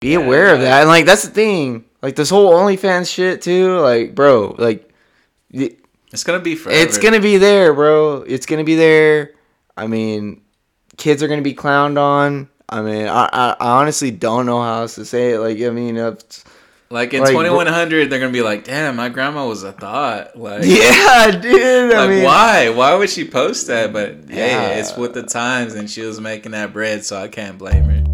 be aware of that. And like that's the thing. Like this whole OnlyFans shit too. Like, bro, like It's gonna be forever. it's gonna be there, bro. It's gonna be there. I mean, kids are gonna be clowned on. I mean, I, I, I honestly don't know how else to say it. Like, I mean, like in like, 2100, they're gonna be like, "Damn, my grandma was a thought." Like, yeah, dude. I like mean, why? Why would she post that? But Yeah. hey, it's with the times, and she was making that bread, so I can't blame her.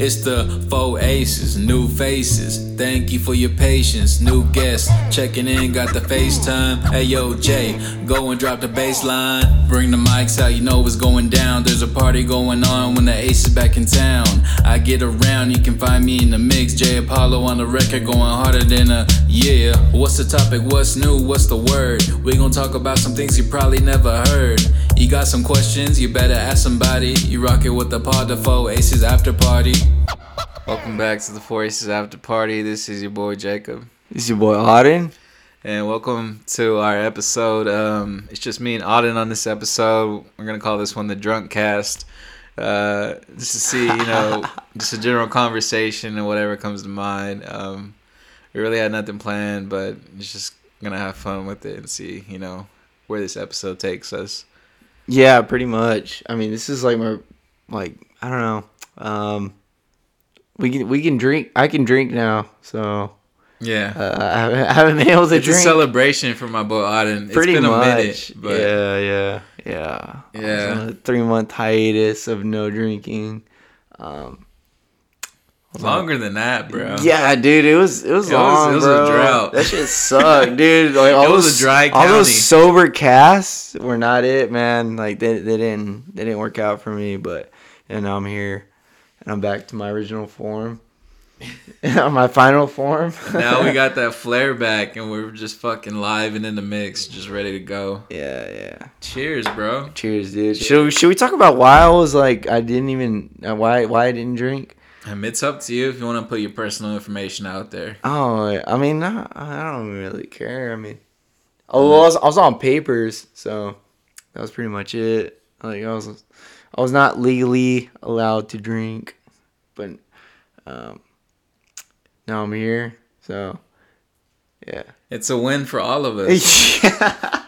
It's the four aces, new faces. Thank you for your patience. New guests checking in, got the FaceTime. Hey yo, Jay, go and drop the baseline. Bring the mics out, you know what's going down. There's a party going on when the ace is back in town. I get around, you can find me in the mix. Jay Apollo on the record, going harder than a yeah. What's the topic? What's new? What's the word? We gonna talk about some things you probably never heard. You got some questions? You better ask somebody. You rock it with the pod, the four aces after party. Welcome back to the Four Aces After Party. This is your boy Jacob, this is your boy Auden. and welcome to our episode. Um, it's just me and Auden on this episode. We're gonna call this one the Drunk Cast. Uh, just to see, you know, just a general conversation and whatever comes to mind. Um, we really had nothing planned, but it's just gonna have fun with it and see, you know, where this episode takes us. Yeah, pretty much. I mean, this is like my, like I don't know. Um, we can we can drink. I can drink now, so Yeah. uh, I, haven't, been able to it's drink. a celebration for my boy Auden. It's pretty been a much. minute, but yeah, yeah, yeah. Yeah. three month hiatus of no drinking. Um, longer than that, bro. yeah, dude, it was it was It was- long, it was a drought. That shit sucked, dude. Like all It was those, a dry All those sober casts were not it, man. Like they they didn't they didn't work out for me, but and now I'm here and I'm back to my original form. my final form. now we got that flare back, and we're just fucking live and in the mix, just ready to go. yeah, yeah. Cheers, bro. Cheers, dude. Should we, should we talk about why I was like I didn't even why why I didn't drink? And it's up to you if you want to put your personal information out there. Oh, I mean, I, I don't really care. I mean, oh, well, I was, I was on papers, so that was pretty much it. Like I was, I was not legally allowed to drink, but um, now I'm here, so yeah. It's a win for all of us, yeah.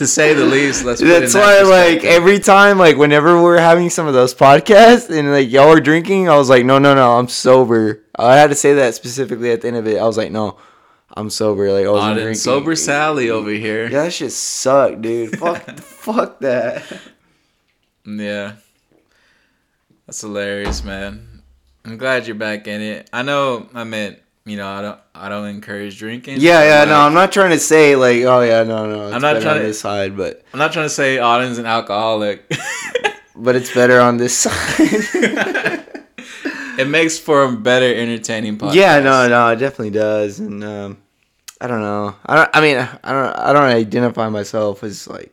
to say the least. Let's. Put it in That's that why, like, every time, like, whenever we're having some of those podcasts and like y'all are drinking, I was like, no, no, no, I'm sober. I had to say that specifically at the end of it. I was like, no, I'm sober. Like, I wasn't drinking. sober Sally over here. Yeah, that shit sucked, dude. Fuck, fuck that. Yeah. That's hilarious, man. I'm glad you're back in it. I know I meant, you know, I don't I don't encourage drinking. Yeah, yeah. Like, No, I'm not trying to say like, oh yeah, no, no. It's I'm not trying on to- this side, but I'm not trying to say Auden's an alcoholic. but it's better on this side. it makes for a better entertaining podcast. yeah, no, no, it definitely does, and um, I don't know. I don't. I mean, I don't. I don't identify myself as like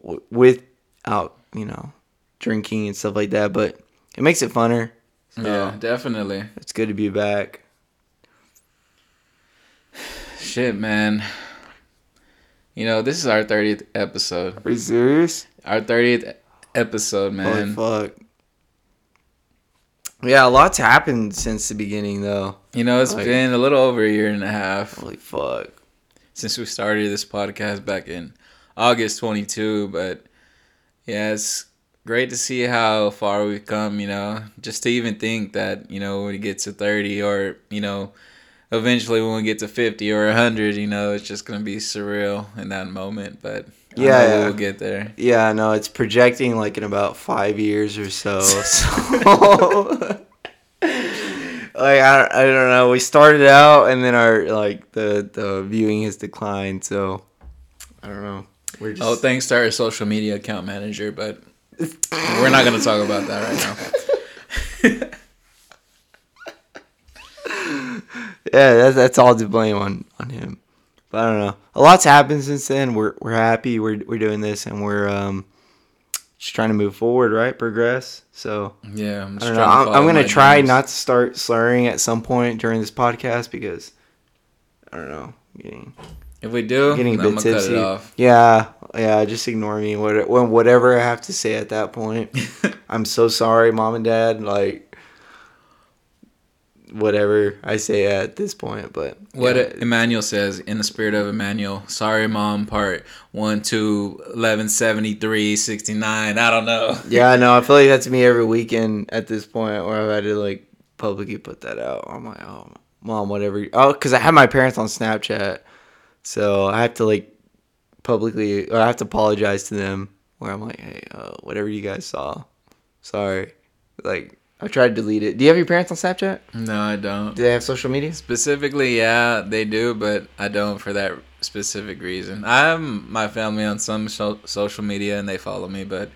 w- without you know drinking and stuff like that, but it makes it funner. So Yeah, definitely. it's good to be back. Shit, man. You know, this is our 30th episode. Are you serious? Our 30th episode, man. Holy fuck. Yeah, a lot's happened since the beginning, though. You know, it's Like- been a little over a year and a half Holy fuck. since we started this podcast back in August 22, but yeah, it's great to see how far we've come, you know, just to even think that, you know, when we get to 30 or, you know, eventually when we get to 50 or 100, you know, it's just going to be surreal in that moment, but Yeah, yeah. we'll get there. Yeah, no, it's projecting like in about five years or so. So, like, I, I don't know. We started out, and then our like the the viewing has declined. So, I don't know. We're oh, just Oh, thanks to our social media account manager, but we're not going to talk about that right now. yeah, that's that's all to blame on on him. But I don't know. A lot's happened since then. We're we're happy. We're we're doing this, and we're um just trying to move forward, right? Progress. So Yeah, I'm I don't know. to I'm, I'm gonna try dreams. not to start slurring at some point during this podcast because I don't know, getting If we do, getting a I'm bit tipsy. it off. Yeah, yeah. Just ignore me. What, when whatever I have to say at that point. I'm so sorry, mom and dad. Like, whatever I say at this point. But What yeah. Emmanuel says in the spirit of Emmanuel. Sorry, mom. Part one, two, eleven, seventy three, sixty nine. I don't know. Yeah, I know. I feel like that's me every weekend at this point where I've had to like publicly put that out. I'm like, oh, mom, whatever. Oh, because I have my parents on Snapchat, so I have to like publicly, or I have to apologize to them. Where I'm like, hey, uh, whatever you guys saw, sorry. Like, I tried to delete it. Do you have your parents on Snapchat? No, I don't. Do they have social media? Specifically, yeah, they do, but I don't for that specific reason. I have my family on some so- social media and they follow me, but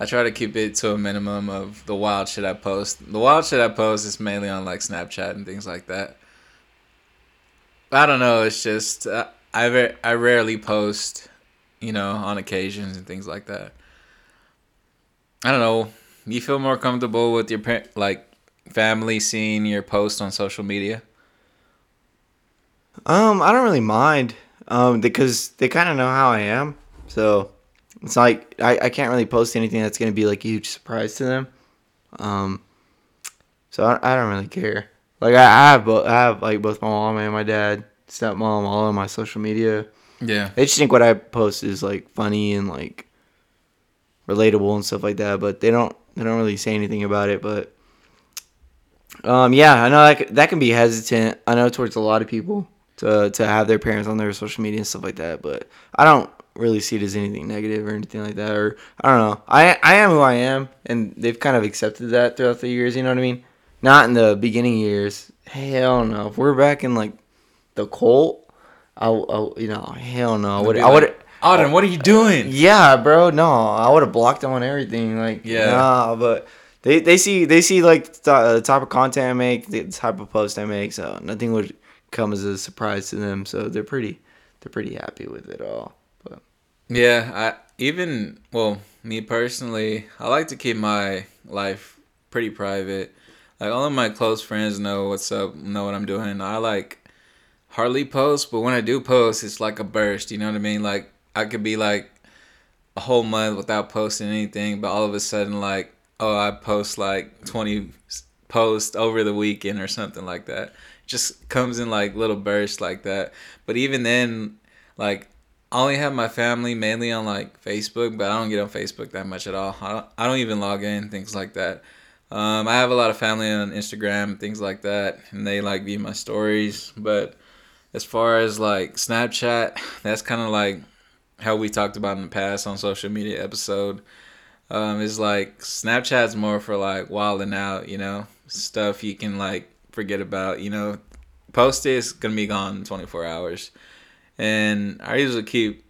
I try to keep it to a minimum of the wild shit I post. The wild shit I post is mainly on like Snapchat and things like that. I don't know. It's just uh, I I rarely post, you know, on occasions and things like that. I don't know. You feel more comfortable with your par- like family seeing your post on social media? Um, I don't really mind. Um, because they kind of know how I am, so it's like I, I can't really post anything that's gonna be like a huge surprise to them. Um, so I, I don't really care. Like I, I have both, I have like both my mom and my dad, stepmom, all on my social media. Yeah. They just think what I post is like funny and like relatable and stuff like that, but they don't they don't really say anything about it. But um, yeah, I know that that can be hesitant. I know towards a lot of people to to have their parents on their social media and stuff like that, but I don't really see it as anything negative or anything like that. Or I don't know. I I am who I am, and they've kind of accepted that throughout the years. You know what I mean? Not in the beginning years. Hell no. If we're back in like the cult, I, I you know hell no. I would I would. Auden, what are you doing? Yeah, bro. No, I would have blocked them on everything. Like, Yeah. nah, but they they see they see like the, the type of content I make, the type of post I make, so nothing would come as a surprise to them. So they're pretty they're pretty happy with it all. But Yeah, I even well, me personally, I like to keep my life pretty private. Like all of my close friends know what's up, know what I'm doing. I like hardly post, but when I do post, it's like a burst. You know what I mean? Like I could be like a whole month without posting anything, but all of a sudden, like oh, I post like 20 posts over the weekend or something like that. Just comes in like little bursts like that. But even then, like I only have my family mainly on like Facebook, but I don't get on Facebook that much at all. I don't, I don't even log in, things like that. Um, I have a lot of family on Instagram, things like that, and they like view my stories. But as far as like Snapchat, that's kind of like how we talked about in the past on social media episode. Um, is like Snapchat's more for like wilding out, you know, stuff you can like forget about, you know. Post is gonna be gone in 24 hours and I usually keep,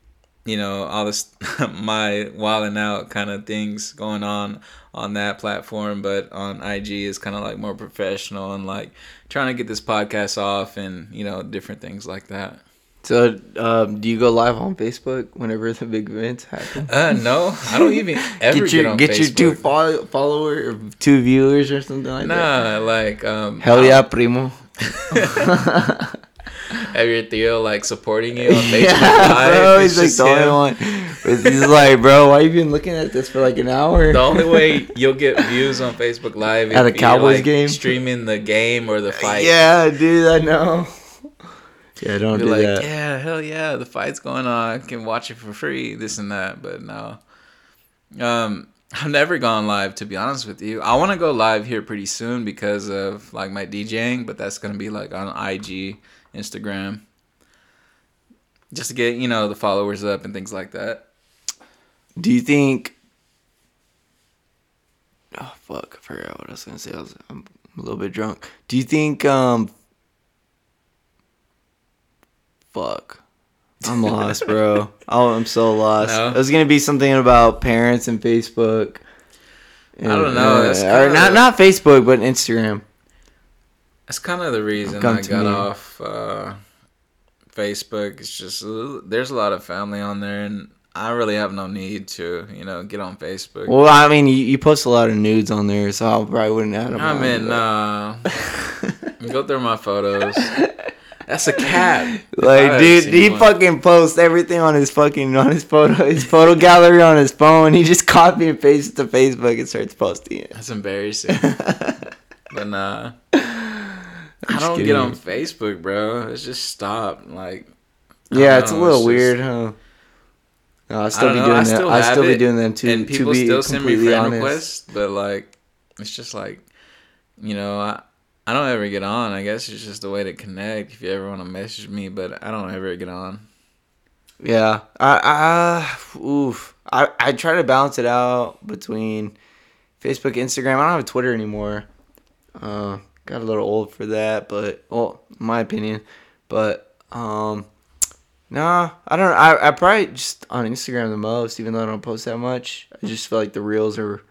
you know, all this my wilding out kind of things going on on that platform, but on IG is kind of like more professional and like trying to get this podcast off and you know different things like that. So, um, do you go live on Facebook whenever the big events happen? Uh, no, I don't even ever get your on get your two follow, follower or two viewers or something like that. Nah, like um, Hell yeah, primo. have your tío like supporting you on Facebook yeah, Live. bro. He's like the only one. He's like, bro, why you been looking at this for like an hour? The only way you'll get views on Facebook Live At a Cowboys like, game? streaming the game or the fight. Yeah, dude, I know. Yeah, don't You're do like, that. yeah, hell yeah, the fight's going on. I can watch it for free, this and that. But no, um, I've never gone live to be honest with you. I want to go live here pretty soon because of like my DJing, but that's gonna be like on IG, Instagram, just to get you know the followers up and things like that. Do you think? Oh fuck! I forgot what I was gonna say. I was, I'm a little bit drunk. Do you think? Um. Fuck. I'm lost, bro. Oh, I'm so lost. No? It was gonna be something about parents and Facebook. I don't know, it's or kinda- not not Facebook, but Instagram. That's kind of the reason I got me. off uh, Facebook. It's just uh, there's a lot of family on there, and I really have no need to, you know, get on Facebook. Well, I mean, you, you post a lot of nudes on there, so I probably wouldn't add them. I mean, uh, go through my photos. That's a cat. Like, dude, he one. fucking posts everything on his fucking on his photo his photo gallery on his phone. He just copy and paste it to Facebook and starts posting it. That's embarrassing. but nah, uh, I don't kidding. get on Facebook, bro. It's just stop. Like, Yeah, it's a little just- weird, huh? No, I still I be know, doing I that. I still be doing them too. and people to be still send me friend honest. requests, but like, it's just like, you know, I I don't ever get on. I guess it's just a way to connect. If you ever want to message me, but I don't ever get on. Yeah, I, I, oof. I, I try to balance it out between Facebook, Instagram. I don't have Twitter anymore. Uh, got a little old for that, but well, my opinion. But um, nah, I don't. I I probably just on Instagram the most, even though I don't post that much. I just feel like the reels are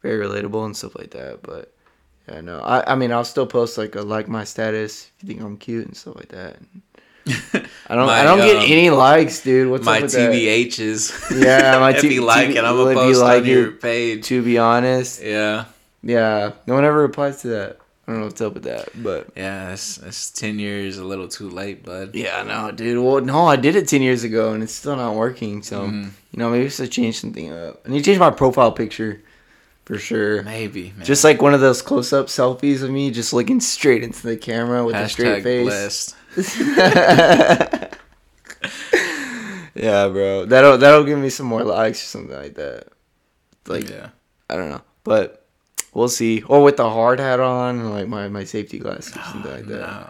very relatable and stuff like that. But yeah, no, I I mean I'll still post like a like my status if you think I'm cute and stuff like that. I don't. My, I don't get um, any likes, dude. What's my up with that? TBHs. Yeah, my if T- you like TV it, I'm you post like on your page. To be honest, Yeah, yeah, no one ever replies to that. I don't know what's up with that, but yeah. That's that's ten years a little too late, bud. yeah, no, dude. Well, no, I did it ten years ago, and it's still not working. So Mhm. you know, maybe I should change something up. I need to change my profile picture for sure. Maybe, man. Just like one of those close-up selfies of me, just looking straight into the camera with a straight face. yeah, bro. That'll that'll give me some more likes or something like that. Like yeah. I don't know, but we'll see. Or with the hard hat on, and like my, my safety glasses or something like that. No,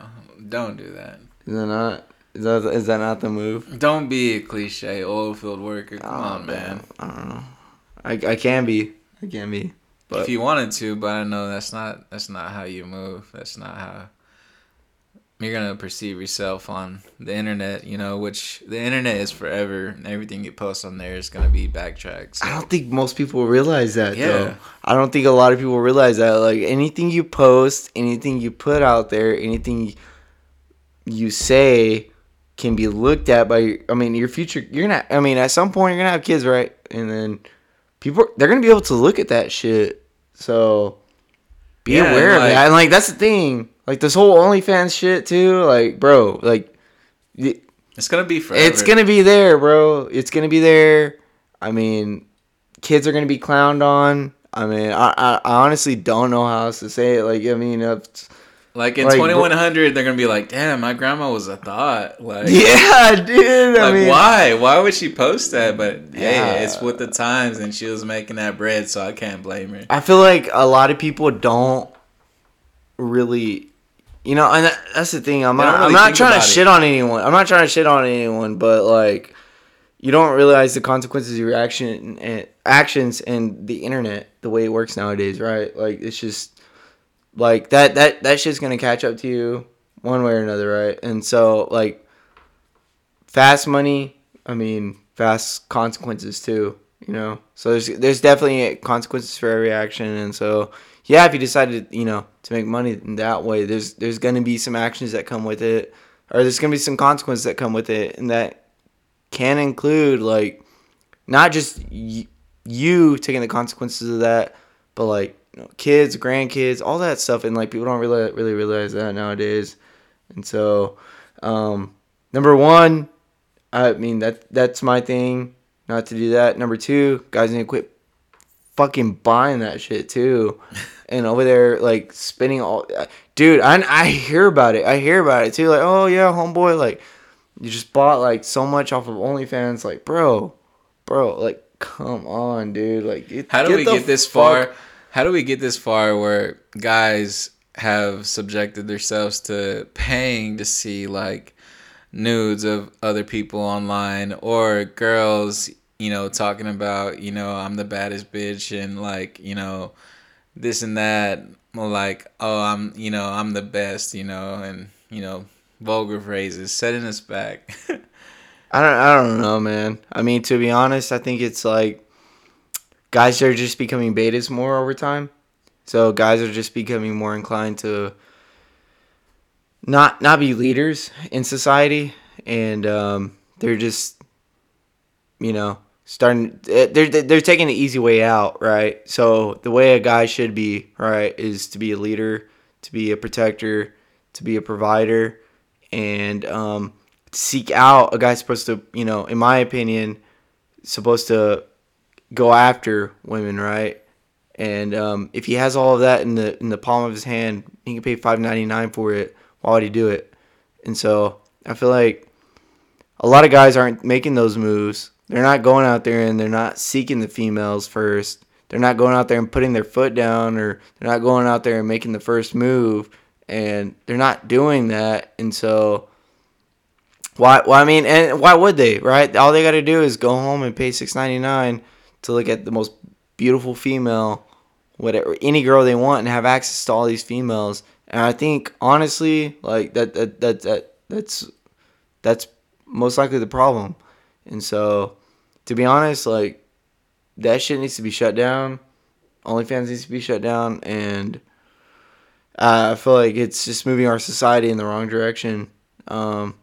don't do that. Is that not? Is that is that not the move? Don't be a cliche oil field worker. Come Oh, on, man. I don't know. I, I can be. I can be. But if you wanted to, but I know that's not that's not how you move. That's not how you're gonna perceive yourself on the internet. You know, which the internet is forever, and everything you post on there is gonna be backtracked. I don't think most people realize that Yeah. though. I don't think a lot of people realize that. Like anything you post, anything you put out there, anything you say can be looked at by I mean your future you're gonna I mean at some point you're gonna have kids, right? And then people they're gonna be able to look at that shit. So be Yeah, aware and, of like- that. And like that's the thing. Like this whole OnlyFans shit too, like bro, like It's gonna be forever. it's gonna be there, bro. It's gonna be there. I mean, kids are gonna be clowned on. I mean, I, I, I honestly don't know how else to say it. Like, I mean, it's, like in like, 2100, they're gonna be like, "Damn, my grandma was a thought." Like, yeah, dude. I like mean, why? Why would she post that? But Yeah. hey, it's with the times, and she was making that bread, so I can't blame her. I feel like a lot of people don't really, you know, and that's the thing. I'm They not, really I'm not trying to it. shit on anyone. I'm not trying to shit on anyone, but like, you don't realize the consequences of your action and actions and the internet, the way it works nowadays, right? Like, it's just like that. That that shit's gonna catch up to you one way or another, right? And so, like, fast money. I mean, fast consequences too. You know, so there's there's definitely consequences for every action, and so yeah, if you decided you know to make money in that way, there's there's gonna be some actions that come with it, or there's gonna be some consequences that come with it, and that can include like not just y- you taking the consequences of that, but like you know, kids, grandkids, all that stuff, and like people don't really really realize that nowadays, and so um, number one, I mean that that's my thing, not to do that. Number two, guys need to quit fucking buying that shit too, and over there like spending all, dude. I I hear about it. I hear about it too. Like oh yeah, homeboy, like you just bought like so much off of OnlyFans. Like bro, bro, like come on, dude. Like get, How do we get this far? How do we get this far where guys have subjected themselves to paying to see like nudes of other people online or girls, you know, talking about, you know, I'm the baddest bitch and like, you know, this and that, like, oh, I'm, you know, I'm the best, you know, and, you know, vulgar phrases, setting us back. I don't I don't know, man. I mean, to be honest, I think it's like guys are just becoming betas more over time. So guys are just becoming more inclined to not not be leaders in society and um, they're just you know starting they're they're they're taking the easy way out, right? So the way a guy should be, right, is to be a leader, to be a protector, to be a provider and um seek out a guy's supposed to, you know, in my opinion, supposed to go after women, right? And um, if he has all of that in the in the palm of his hand, he can pay five ninety nine for it. Why would he do it? And so I feel like a lot of guys aren't making those moves. They're not going out there and they're not seeking the females first. They're not going out there and putting their foot down or they're not going out there and making the first move and they're not doing that. And so why well I mean and why would they, right? All they got to do is go home and pay 6.99 to look at the most beautiful female whatever any girl they want and have access to all these females. And I think honestly, like that that that, that that's that's most likely the problem. And so, to be honest, like that shit needs to be shut down. OnlyFans needs to be shut down, and uh, I feel like it's just moving our society in the wrong direction. Um,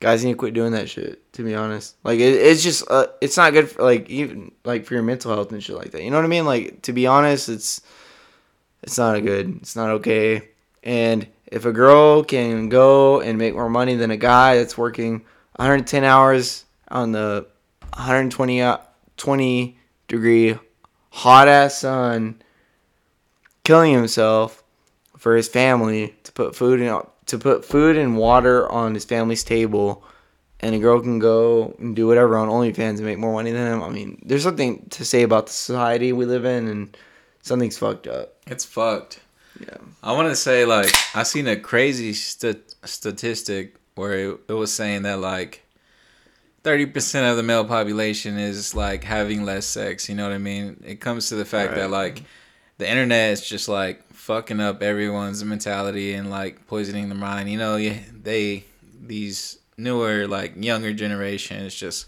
guys need to quit doing that shit. To be honest, like it, it's just uh, it's not good for like even like for your mental health and shit like that. You know what I mean? Like to be honest, it's it's not a good. It's not okay. And if a girl can go and make more money than a guy that's working 110 hours on the 120 uh, 20 degree hot ass sun, killing himself for his family to put food in to put food and water on his family's table, and a girl can go and do whatever on OnlyFans and make more money than him. I mean, there's something to say about the society we live in, and something's fucked up. It's fucked. Yeah. I want to say like I seen a crazy st- statistic where it, it was saying that like 30% of the male population is like having less sex, you know what I mean? It comes to the fact right. that like the internet is just like fucking up everyone's mentality and like poisoning the mind. You know, they these newer like younger generations just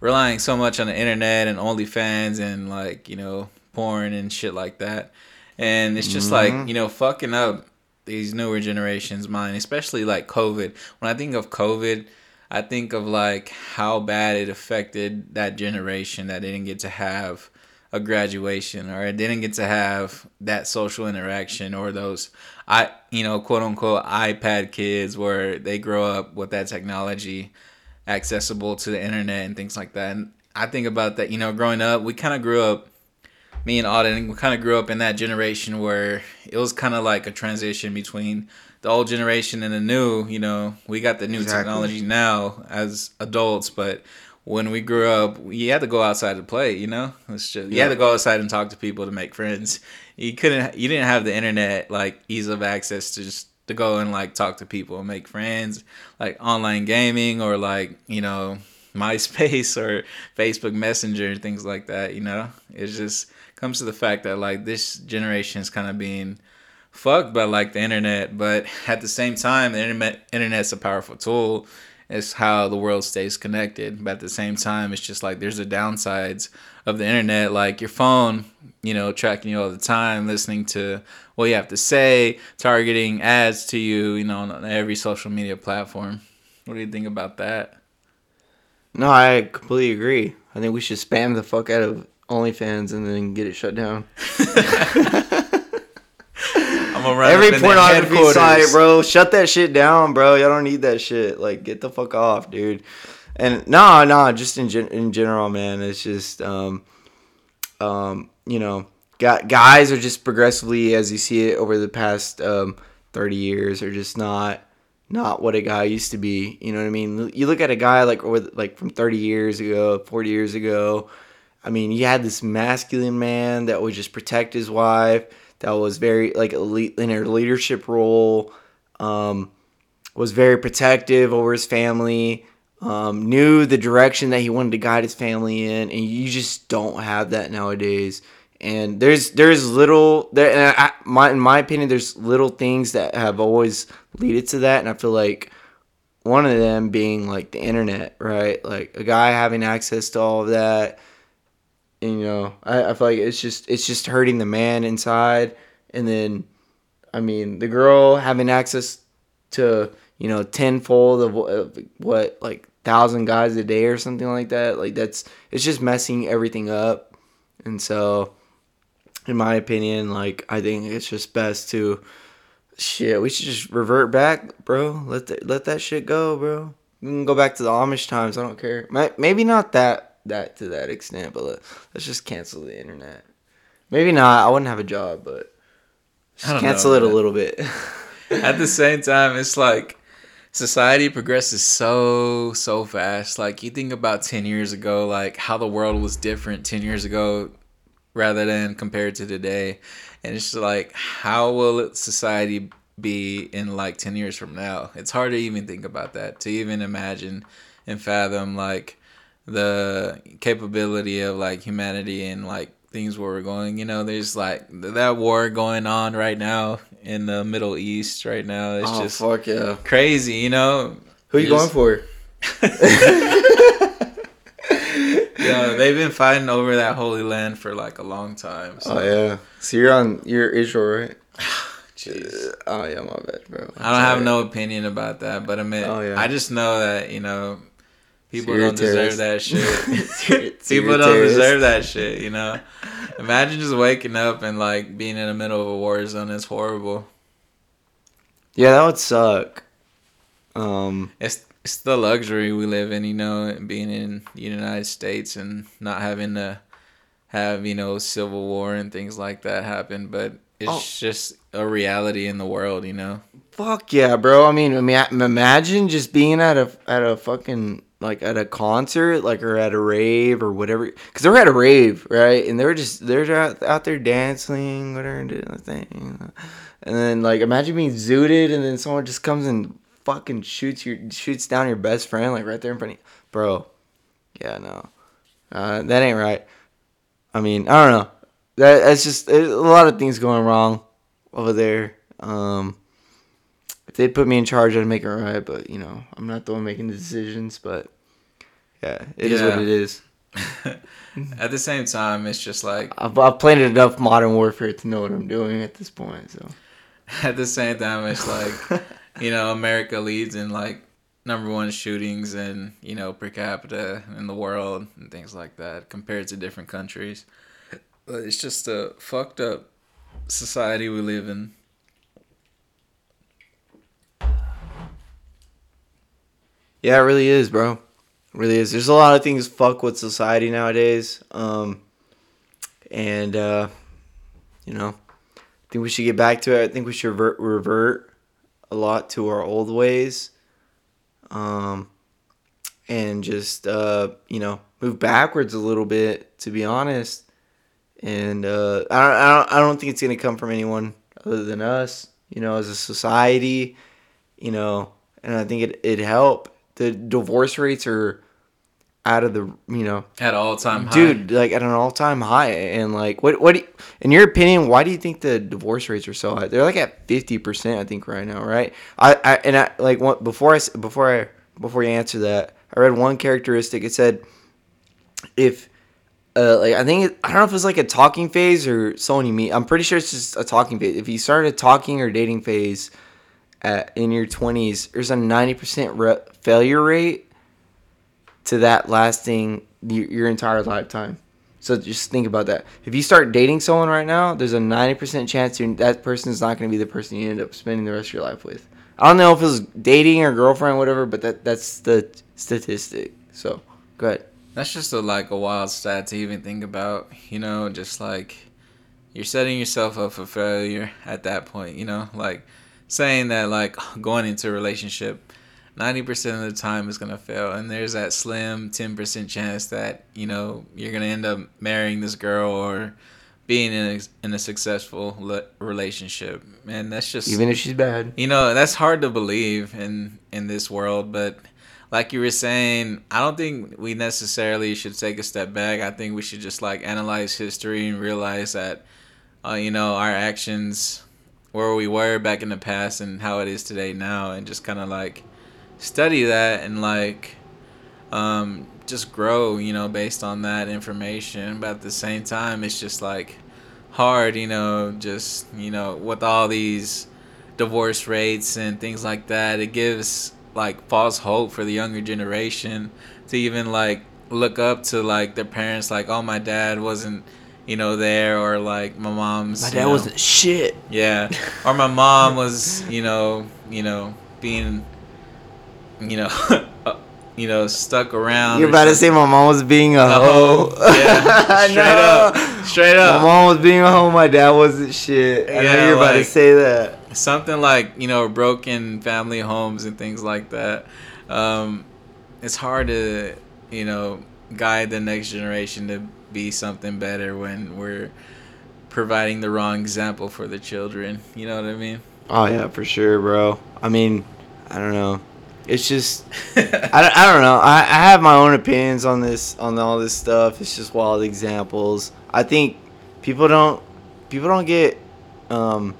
relying so much on the internet and OnlyFans and like, you know, porn and shit like that. And it's just mm-hmm. like, you know, fucking up these newer generations' mind, especially like COVID. When I think of COVID, I think of like how bad it affected that generation that didn't get to have a graduation or I didn't get to have that social interaction or those I you know quote unquote iPad kids where they grow up with that technology accessible to the internet and things like that. And I think about that, you know, growing up, we kind of grew up me and Auden, we kind of grew up in that generation where it was kind of like a transition between the old generation and the new. You know, we got the new exactly. technology now as adults, but when we grew up, you had to go outside to play. You know, it's just you yeah. had to go outside and talk to people to make friends. You couldn't, you didn't have the internet like ease of access to just to go and like talk to people and make friends, like online gaming or like you know MySpace or Facebook Messenger and things like that. You know, it just comes to the fact that like this generation is kind of being fucked by like the internet, but at the same time, the internet internet's a powerful tool. It's how the world stays connected, but at the same time, it's just like there's the downsides of the internet, like your phone, you know, tracking you all the time, listening to what you have to say, targeting ads to you, you know, on every social media platform. What do you think about that? No, I completely agree. I think we should spam the fuck out of OnlyFans and then get it shut down. I'm gonna run every pornography site, bro. Shut that shit down, bro. Y'all don't need that shit. Like, get the fuck off, dude. And nah, nah, just in gen- in general, man. It's just, um, um, you know, guys are just progressively, as you see it over the past um, thirty years, are just not not what a guy used to be. You know what I mean? You look at a guy like like from 30 years ago, 40 years ago, I mean, you had this masculine man that would just protect his wife, that was very like elite in her leadership role, um, was very protective over his family, um, knew the direction that he wanted to guide his family in, and you just don't have that nowadays. And there's there's little there, I, my in my opinion, there's little things that have always leaded to that, and I feel like one of them being like the internet, right? Like a guy having access to all of that you know, I, I feel like it's just it's just hurting the man inside, and then, I mean, the girl having access to you know tenfold of, of what like thousand guys a day or something like that. Like that's it's just messing everything up, and so, in my opinion, like I think it's just best to shit. We should just revert back, bro. Let the, let that shit go, bro. We can go back to the Amish times. I don't care. Maybe not that that to that extent, but let, us just cancel the internet. Maybe not. I wouldn't have a job, but cancel know, it a little bit. At the same time, it's like society progresses so so fast. Like you think about ten years ago, like how the world was different ten years ago, rather than compared to today, and it's just like how will society be in like ten years from now? It's hard to even think about that. To even imagine and fathom like the capability of like humanity and like things where we're going. You know, there's like that war going on right now in the Middle East right now. It's oh just fuck yeah! crazy, you know. Who you Just- going for? Yeah, they've been fighting over that holy land for like a long time. So, Oh yeah. So you're on. You're Israel, right? jeez. Oh yeah, my bad, bro. I don't have no opinion about that, but I mean, Oh, yeah. I just know that you know people So you're a don't deserve that shit. people don't deserve that shit. You know, imagine just waking up and like being in the middle of a war zone. It's horrible. Yeah, that would suck. Um. It's it's the luxury we live in, you know, being in the United States and not having to have you know civil war and things like that happen. But it's Oh. just a reality in the world, you know. Fuck yeah, bro. I mean, ima- imagine just being at a at a fucking like at a concert, like or at a rave or whatever. Because they were at a rave, right? And they were just they're out, out there dancing, whatever, and doing the thing. And then like imagine being zooted, and then someone just comes and fucking shoots your shoots down your best friend, like right there in front of you, bro. Yeah, no, uh, that ain't right. I mean, I don't know. That that's just a lot of things going wrong over there. Um, if they put me in charge, I'd make it right. But you know, I'm not the one making the decisions. But yeah, it is Yeah. what it is. At the same time, it's just like I've, I've played enough Modern Warfare to know what I'm doing at this point. So at the same time, it's like you know America leads in like number one shootings and you know per capita in the world and things like that compared to different countries. But it's just a fucked up society we live in. Yeah, it really is, bro. It really is. There's a lot of things fuck with society nowadays. Um, and uh, you know, I think we should get back to it. I think we should revert, revert a lot to our old ways. Um, and just uh, you know, move backwards a little bit. To be honest, and uh, I don't, I don't, I don't think it's gonna come from anyone other than us. You know, as a society, you know, and I think it it help. The divorce rates are out of the you know At all time high. dude like at an all-time high and like what what you- in your opinion why do you think the divorce rates are so high they're like at 50% i think right now right i, I and i like what before i before i before you answer that i read one characteristic it said if uh, like I think it, I don't know if it's like a talking phase or someone you meet. I'm pretty sure it's just a talking phase. If you start a talking or dating phase at in your 20s, there's a 90% re- failure rate to that lasting your, your entire lifetime. So just think about that. If you start dating someone right now, there's a 90% chance that person is not going to be the person you end up spending the rest of your life with. I don't know if it was dating or girlfriend, or whatever, but that that's the statistic. So go ahead. That's just a like a wild stat to even think about. You know, just like you're setting yourself up for failure at that point. You know, like saying that like going into a relationship, ninety percent of the time is gonna fail, and there's that slim ten percent chance that you know you're gonna end up marrying this girl or being in a, in a successful le- relationship. And that's just Even if she's bad. you know that's hard to believe in in this world but like you were saying i don't think we necessarily should take a step back i think we should just like analyze history and realize that uh, you know our actions where we were back in the past and how it is today now and just kind of like study that and like um, just grow you know based on that information. But at the same time it's just like hard you know just you know with all these divorce rates and things like that it gives like false hope for the younger generation to even like look up to like their parents like oh my dad wasn't you know there or like my mom's My you dad know- wasn't shit. yeah or my mom was you know you know being you know you know stuck around You're about to say my mom was being a A hoe. hoe. Yeah, straight No. up. Straight up. My mom was being a home. My dad wasn't shit. I know you're about to say that. Something like you know broken family homes and things like that. Um, it's hard to you know guide the next generation to be something better when we're providing the wrong example for the children. You know what I mean? Oh yeah, for sure, bro. I mean, I don't know. It's just I, don't- I don't know. I, I have my own opinions on this on all this stuff. It's just wild examples. I think people don't people don't get um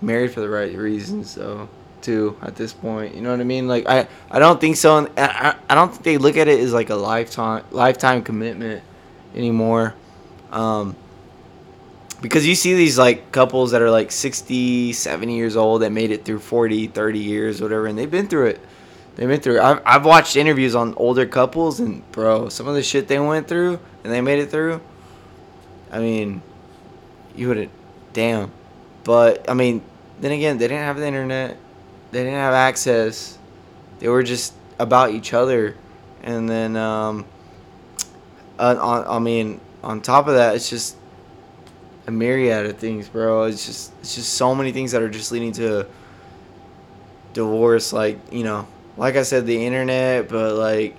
married for the right reasons though too at this point. You know what I mean? Like I I don't think so. And I, I I don't think they look at it as like a lifetime lifetime commitment anymore. Um because you see these like couples that are like 60 70 years old that made it through 40 30 years whatever and they've been through it. They've been through it. I've, I've watched interviews on older couples and bro some of the shit they went through and they made it through i mean you wouldn't damn. But i mean then again they didn't have the internet. They didn't have access. They were just about each other. And then um uh, on, i mean on top of that it's just a myriad of things, bro. It's just it's just so many things that are just leading to divorce. Like you know, like I said, the internet, but like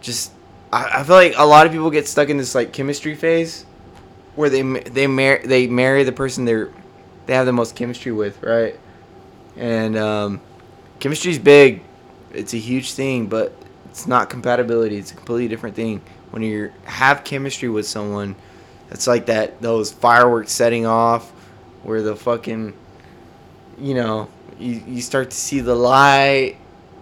just I, I feel like a lot of people get stuck in this like chemistry phase where they they marry they marry the person they're they have the most chemistry with, right? And um, chemistry's big. It's a huge thing, but it's not compatibility. It's a completely different thing. When you have chemistry with someone, it's like that those fireworks setting off where the fucking you know, you, you start to see the light,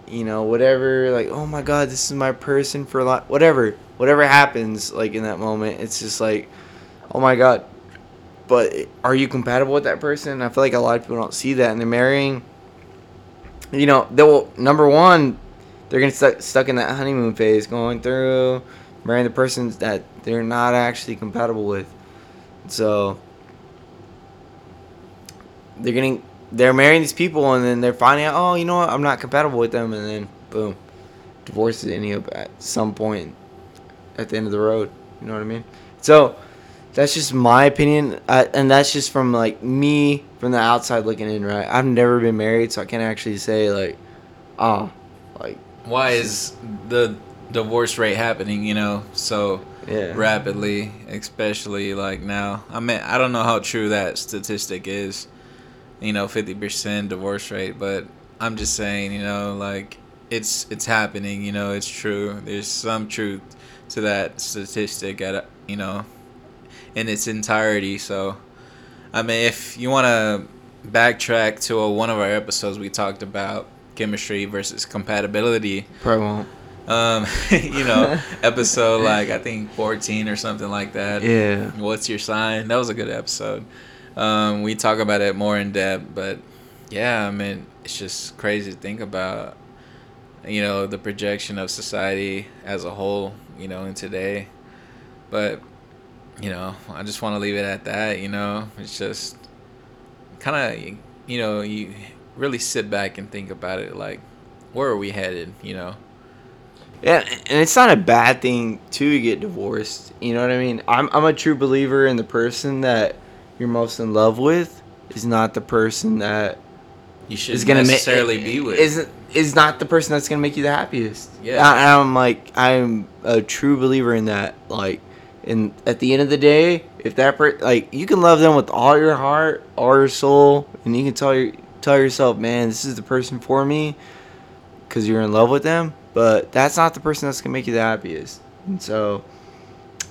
you know, whatever, like, oh my god, this is my person for life whatever. Whatever happens like in that moment, it's just like, oh my god. But are you compatible with that person? I feel like a lot of people don't see that and they're marrying you know, they will number one, they're gonna stuck stuck in that honeymoon phase, going through marrying the person that they're not actually compatible with. So they're getting they're marrying these people and then they're finding out, oh, you know what, I'm not compatible with them, and then boom, divorce is up at some point at the end of the road. You know what I mean? So that's just my opinion, and that's just from like me from the outside looking in. Right? I've never been married, so I can't actually say like, ah, like Why is the divorce rate happening? You know, so yeah, rapidly, especially like now. I mean, I don't know how true that statistic is. You know, fifty percent divorce rate, but I'm just saying, you know, like it's it's happening. You know, it's true. There's some truth to that statistic at you know in its entirety. So, I mean, if you want to backtrack to a, one of our episodes, we talked about chemistry versus compatibility probably won't. Um you know episode like i think 14 or something like that. Yeah, what's your sign? That was a good episode. Um we talk about it more in depth but yeah i mean it's just crazy to think about you know the projection of society as a whole you know in today. But you know i just want to leave it at that you know? It's just kind of you know you really sit back and think about it like where are we headed you know yeah, and it's not a bad thing to get divorced. You know what I mean? I'm I'm a true believer in the person that you're most in love with is not the person that you should is gonna necessarily make be with. Isn't is not the person that's gonna make you the happiest. Yeah. I, I'm like I'm a true believer in that. Like, and at the end of the day, if that per like you can love them with all your heart, all your soul, and you can tell your tell yourself, man, this is the person for me, because you're in love with them. But that's not the person that's gonna make you the happiest. And so,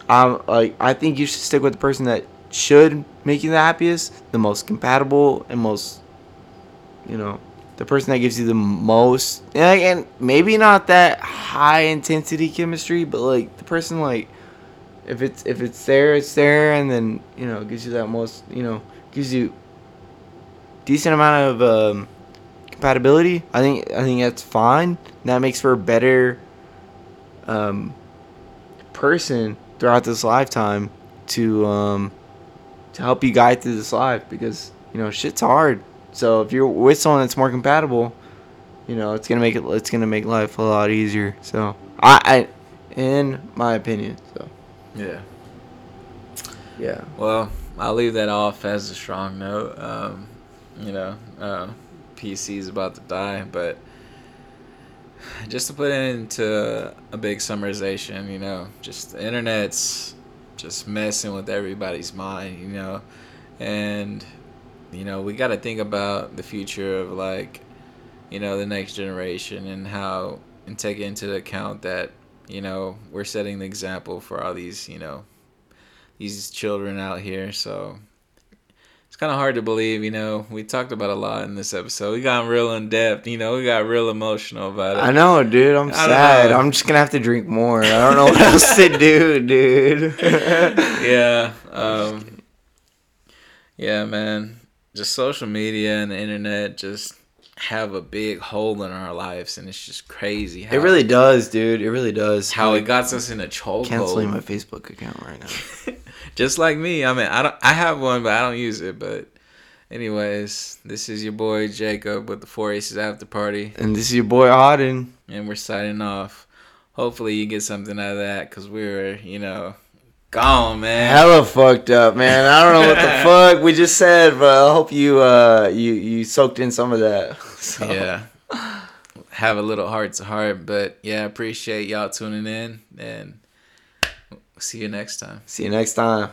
I'm like I think you should stick with the person that should make you the happiest, the most compatible, and most you know, the person that gives you the most, and, and maybe not that high intensity chemistry, but like the person like, if it's if it's there, it's there, and then you know gives you that most, you know, gives you decent amount of um, compatibility. I think I think that's fine. That makes for a better um, person throughout this lifetime to um, to help you guide through this life because you know shit's hard. So if you're with someone that's more compatible, you know it's gonna make it it's gonna make life a lot easier. So I, I in my opinion, so yeah. Yeah. Well, I'll leave that off as a strong note. Um, you know, uh, PC is about to die, but just to put it into a big summarization, you know, just the internet's just messing with everybody's mind, you know, and you know we got to think about the future of like, you know, the next generation and how and take into account that you know we're setting the example for all these you know these children out here. So it's kind of hard to believe, you know. We talked about a lot in this episode. We got real in depth, you know. We got real emotional about it. I know, dude. I'm I sad. I'm just gonna have to drink more. I don't know what else to do, dude. yeah, um, yeah, man. Just social media and the internet just have a big hole in our lives, and it's just crazy. How, It really does, dude. It really does. how it got us in a canceling my Facebook account right now. just like me. I mean, I don't. I have one, but I don't use it. But, anyways, this is your boy Jacob with the Four Aces After Party. And this is your boy Auden. and we're signing off. Hopefully, you get something out of that because we were, you know, gone, man. Hella fucked up, man. I don't know what the fuck we just said, but I hope you uh you you soaked in some of that. So. Yeah. Have a little heart to heart, but yeah, appreciate y'all tuning in and see you next time. See you next time.